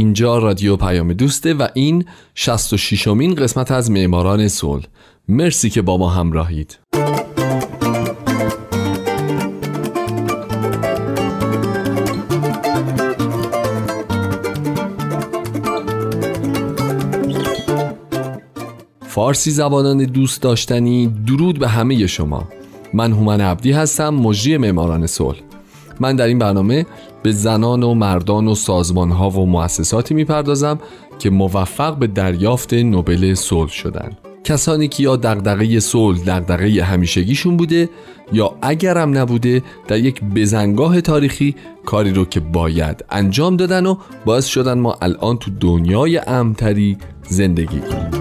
اینجا رادیو پیام دوسته و این 66 امین قسمت از معماران صلح. مرسی که با ما همراهید. فارسی زبانان دوست داشتنی درود به همه شما. من هومن عبدی هستم مجری معماران صلح. من در این برنامه به زنان و مردان و سازمان ها و مؤسساتی می‌پردازم که موفق به دریافت نوبل صلح شدند. کسانی که یا دغدغه صلح دغدغه همیشگیشون بوده یا اگرم نبوده در یک بزنگاه تاریخی کاری رو که باید انجام دادن و باعث شدن ما الان تو دنیای امتری زندگی کنیم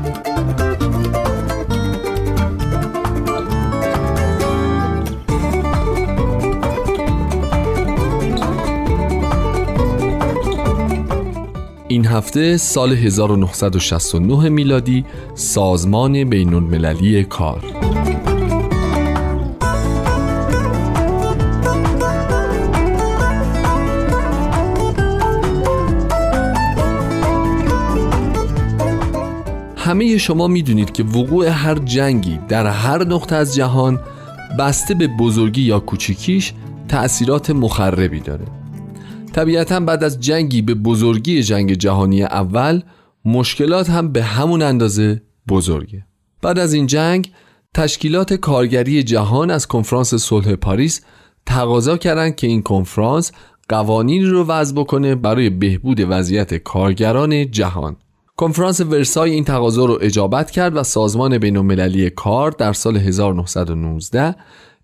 این هفته سال 1969 میلادی سازمان بین المللی کار. همه شما می‌دونید که وقوع هر جنگی در هر نقطه از جهان بسته به بزرگی یا کوچیکیش تأثیرات مخربی داره. طبیعتا بعد از جنگی به بزرگی جنگ جهانی اول مشکلات هم به همون اندازه بزرگه. بعد از این جنگ تشکیلات کارگری جهان از کنفرانس صلح پاریس تقاضا کردند که این کنفرانس قوانینی رو وضع بکنه برای بهبود وضعیت کارگران جهان. کنفرانس ورسای این تقاضا رو اجابت کرد و سازمان بین کار در سال 1919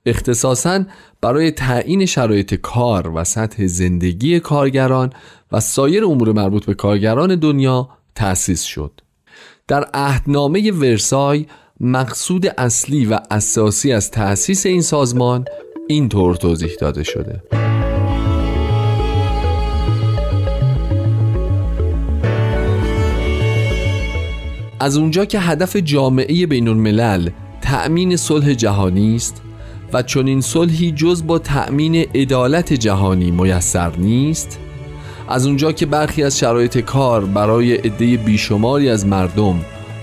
اختصاصا برای تعیین شرایط کار و سطح زندگی کارگران و سایر امور مربوط به کارگران دنیا تأسیس شد. در عهدنامه ورسای مقصود اصلی و اساسی از تأسیس این سازمان اینطور توضیح داده شده. از اونجا که هدف جامعه بین الملل تأمین صلح جهانی است و چون این صلحی جز با تأمین عدالت جهانی میسر نیست؟ از اونجا که برخی از شرایط کار برای عده بیشماری از مردم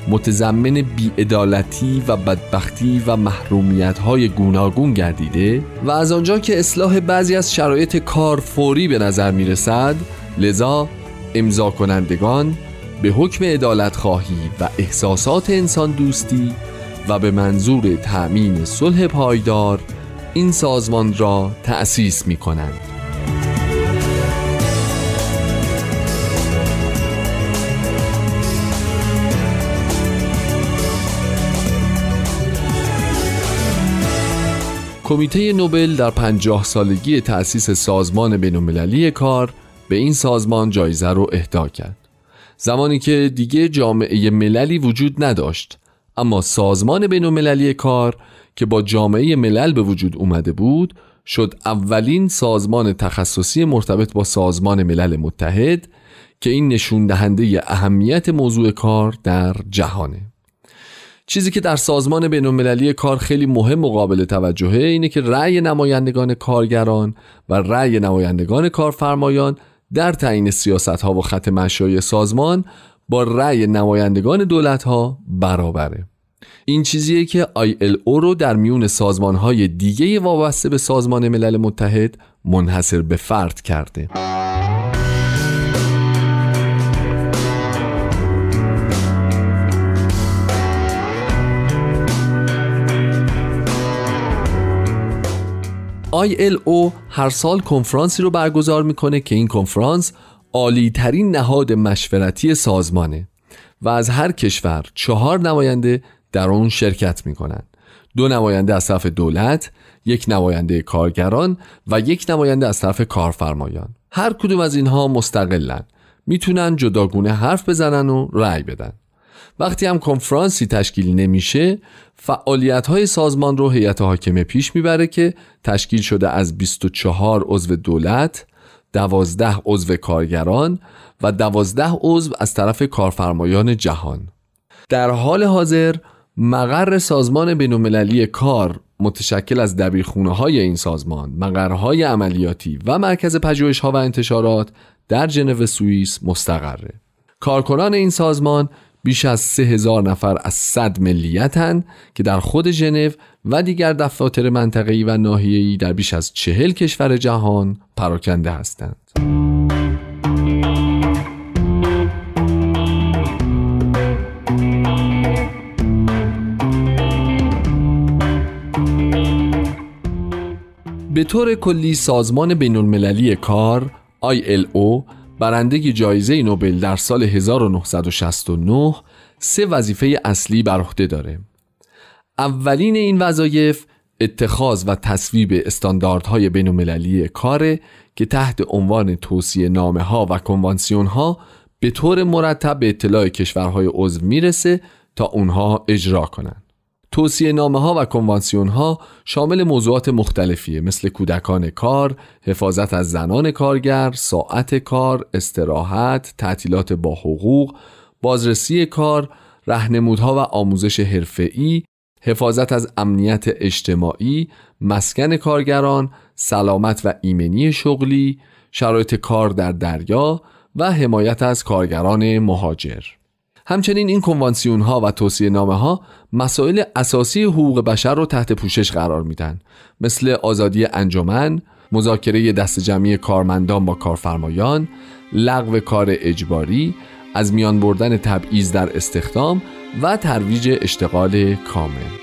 متضمن بیعدالتی و بدبختی و محرومیت های گوناگون گردیده و از آنجا که اصلاح بعضی از شرایط کار فوری به نظر می رسد لذا امضا کنندگان به حکم عدالت خواهی و احساسات انسان دوستی و به منظور تأمین صلح پایدار این سازمان را تأسیس می کنند. کمیته نوبل در پنجاه سالگی تأسیس سازمان بینالمللی کار به این سازمان جایزه رو اهدا کرد زمانی که دیگه جامعه مللی وجود نداشت اما سازمان بین کار که با جامعه ملل به وجود اومده بود شد اولین سازمان تخصصی مرتبط با سازمان ملل متحد که این نشون دهنده اهمیت موضوع کار در جهانه. چیزی که در سازمان بین کار خیلی مهم و قابل توجهه اینه که رأی نمایندگان کارگران و رأی نمایندگان کارفرمایان در تعیین سیاست ها و خط مشای سازمان با رأی نمایندگان دولت ها برابره. این چیزیه که ILO رو در میون سازمان های دیگه وابسته به سازمان ملل متحد منحصر به فرد کرده. ILO هر سال کنفرانسی رو برگزار می‌کنه که این کنفرانس عالی ترین نهاد مشورتی سازمانه و از هر کشور چهار نماینده در اون شرکت می‌کنن. دو نماینده از طرف دولت یک نماینده کارگران و یک نماینده از طرف کارفرمایان. هر کدوم از اینها مستقلن. می‌تونن جداگونه حرف بزنن و رأی بدن. وقتی هم کنفرانسی تشکیل نمیشه فعالیت های سازمان رو هیئت حاکمه پیش می‌بره که تشکیل شده از 24 عضو دولت 12 عضو کارگران و 12 عضو از طرف کارفرمایان جهان در حال حاضر مقر سازمان بینالمللی کار متشکل از دبیرخونه های این سازمان، مقرهای عملیاتی و مرکز پژوهش ها و انتشارات در ژنو سوئیس مستقره. کارکنان این سازمان بیش از سه هزار نفر از صد ملیتن که در خود ژنو و دیگر دفاتر منطقه‌ای و ناحیه‌ای در بیش از چهل کشور جهان پراکنده هستند. به طور کلی سازمان بین المللی کار ILO برنده جایزه نوبل در سال 1969 سه وظیفه اصلی بر عهده داره. اولین این وظایف اتخاذ و تصویب استانداردهای بین المللی کاره که تحت عنوان توصیه نامه ها و کنوانسیون ها به طور مرتب به اطلاع کشورهای عضو می‌رسه تا اونها اجرا کنند. توصیه نامه ها و کنوانسیون ها شامل موضوعات مختلفیه مثل کودکان کار، حفاظت از زنان کارگر، ساعت کار، استراحت، تعطیلات با حقوق، بازرسی کار، رهنمودها و آموزش حرفه‌ای، حفاظت از امنیت اجتماعی، مسکن کارگران، سلامت و ایمنی شغلی، شرایط کار در دریا و حمایت از کارگران مهاجر. همچنین این کنوانسیون ها و توصیه نامه ها مسائل اساسی حقوق بشر رو تحت پوشش قرار میدن مثل آزادی انجمن، مذاکره دست جمعی کارمندان با کارفرمایان، لغو کار اجباری، از میان بردن تبعیض در استخدام و ترویج اشتغال کامل.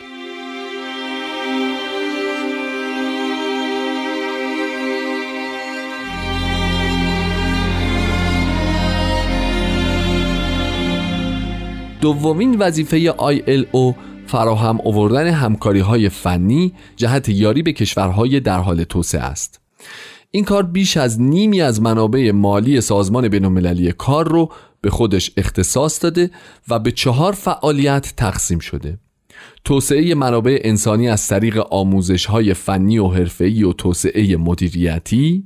دومین وظیفه ILO فراهم آوردن همکاری های فنی جهت یاری به کشورهای در حال توسعه است. این کار بیش از نیمی از منابع مالی سازمان بینالمللی کار رو به خودش اختصاص داده و به چهار فعالیت تقسیم شده. توسعه منابع انسانی از طریق آموزش های فنی و حرفه‌ای و توسعه مدیریتی،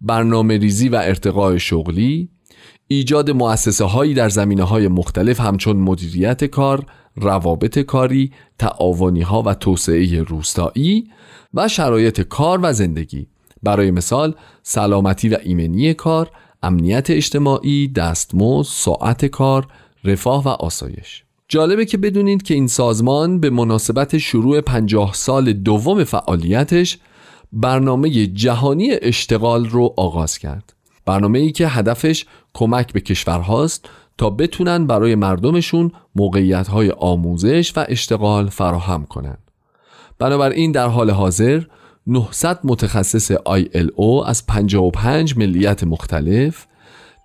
برنامه ریزی و ارتقاء شغلی، ایجاد مؤسسه هایی در زمینه های مختلف همچون مدیریت کار، روابط کاری، تعاونی ها و توسعه روستایی و شرایط کار و زندگی برای مثال سلامتی و ایمنی کار، امنیت اجتماعی، دستمزد، ساعت کار، رفاه و آسایش جالبه که بدونید که این سازمان به مناسبت شروع پنجاه سال دوم فعالیتش برنامه جهانی اشتغال رو آغاز کرد برنامه ای که هدفش کمک به کشورهاست تا بتونن برای مردمشون موقعیت آموزش و اشتغال فراهم کنند. بنابراین در حال حاضر 900 متخصص ILO از 55 ملیت مختلف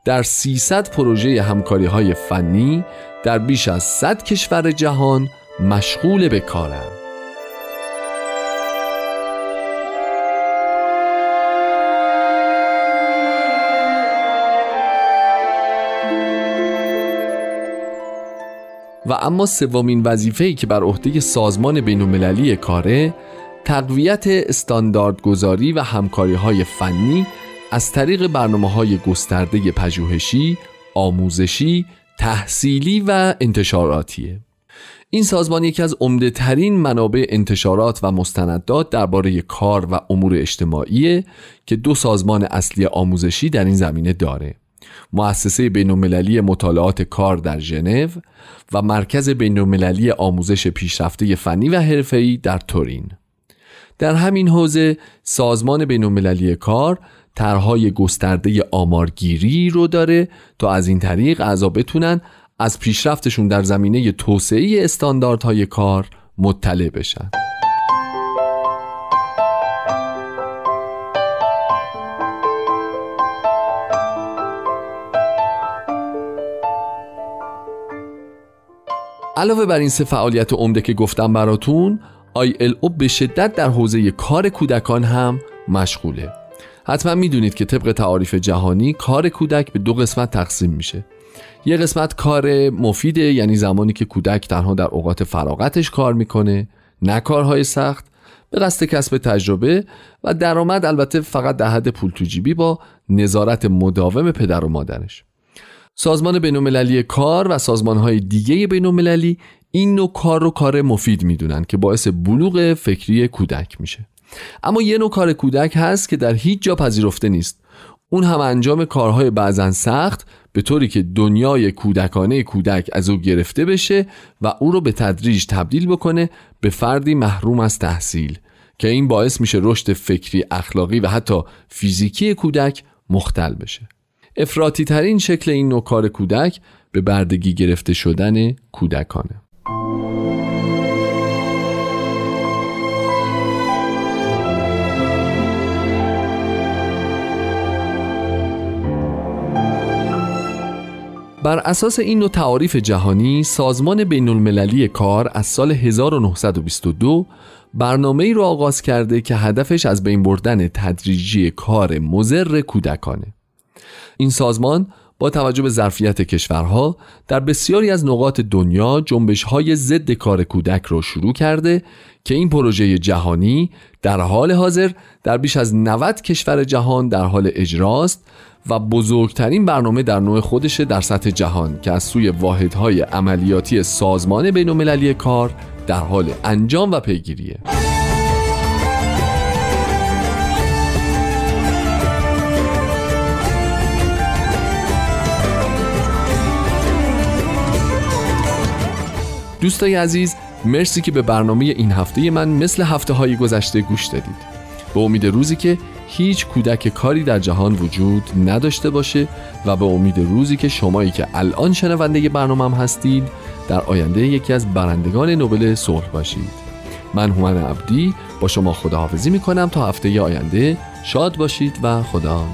در 300 پروژه همکاری های فنی در بیش از 100 کشور جهان مشغول به کارند. و اما سومین وظیفه‌ای که بر عهده سازمان بین‌المللی کاره تقویت استانداردگذاری و همکاری های فنی از طریق برنامه های گسترده پژوهشی، آموزشی، تحصیلی و انتشاراتیه. این سازمان یکی از عمده ترین منابع انتشارات و مستندات درباره کار و امور اجتماعی که دو سازمان اصلی آموزشی در این زمینه داره. مؤسسه بینالمللی مطالعات کار در ژنو و مرکز بینالمللی آموزش پیشرفته فنی و حرفه‌ای در تورین در همین حوزه سازمان بینالمللی کار طرحهای گسترده آمارگیری رو داره تا از این طریق اعضا بتونن از پیشرفتشون در زمینه توسعه استانداردهای کار مطلع بشن. علاوه بر این سه فعالیت عمده که گفتم براتون ILO به شدت در حوزه کار کودکان هم مشغوله. حتما می‌دونید که طبق تعاریف جهانی کار کودک به دو قسمت تقسیم میشه. یه قسمت کار مفیده یعنی زمانی که کودک تنها در اوقات فراغتش کار می‌کنه نه کارهای سخت به قصد کسب تجربه و درآمد البته فقط در حد پول تو جیبی با نظارت مداوم پدر و مادرش. سازمان بینالمللی کار و سازمانهای دیگه بینالمللی این نوع کار رو کار مفید می‌دونن که باعث بلوغ فکری کودک میشه. اما یه نوع کار کودک هست که در هیچ جا پذیرفته نیست. اون هم انجام کارهای بعضا سخت به طوری که دنیای کودکانه کودک از او گرفته بشه و او رو به تدریج تبدیل بکنه به فردی محروم از تحصیل که این باعث میشه رشد فکری اخلاقی و حتی فیزیکی کودک مختل بشه. افراطی ترین شکل این نوع کار کودک به بردگی گرفته شدن کودکانه. بر اساس این نوع تعاریف جهانی سازمان بین المللی کار از سال 1922 برنامه ای را آغاز کرده که هدفش از بین بردن تدریجی کار مزر کودکانه. این سازمان با توجه به ظرفیت کشورها در بسیاری از نقاط دنیا جنبش های ضد کار کودک را شروع کرده که این پروژه جهانی در حال حاضر در بیش از 90 کشور جهان در حال اجراست و بزرگترین برنامه در نوع خودشه در سطح جهان که از سوی واحدهای عملیاتی سازمان بین کار در حال انجام و پیگیریه. دوستای عزیز مرسی که به برنامه این هفته من مثل هفته های گذشته گوش دادید. به امید روزی که هیچ کودک کاری در جهان وجود نداشته باشه و به امید روزی که شمایی که الان شنونده برنامه هستید در آینده یکی از برندگان نوبل صلح باشید. من هومن عبدی با شما خداحافظی می‌کنم تا هفته آینده. شاد باشید و خدا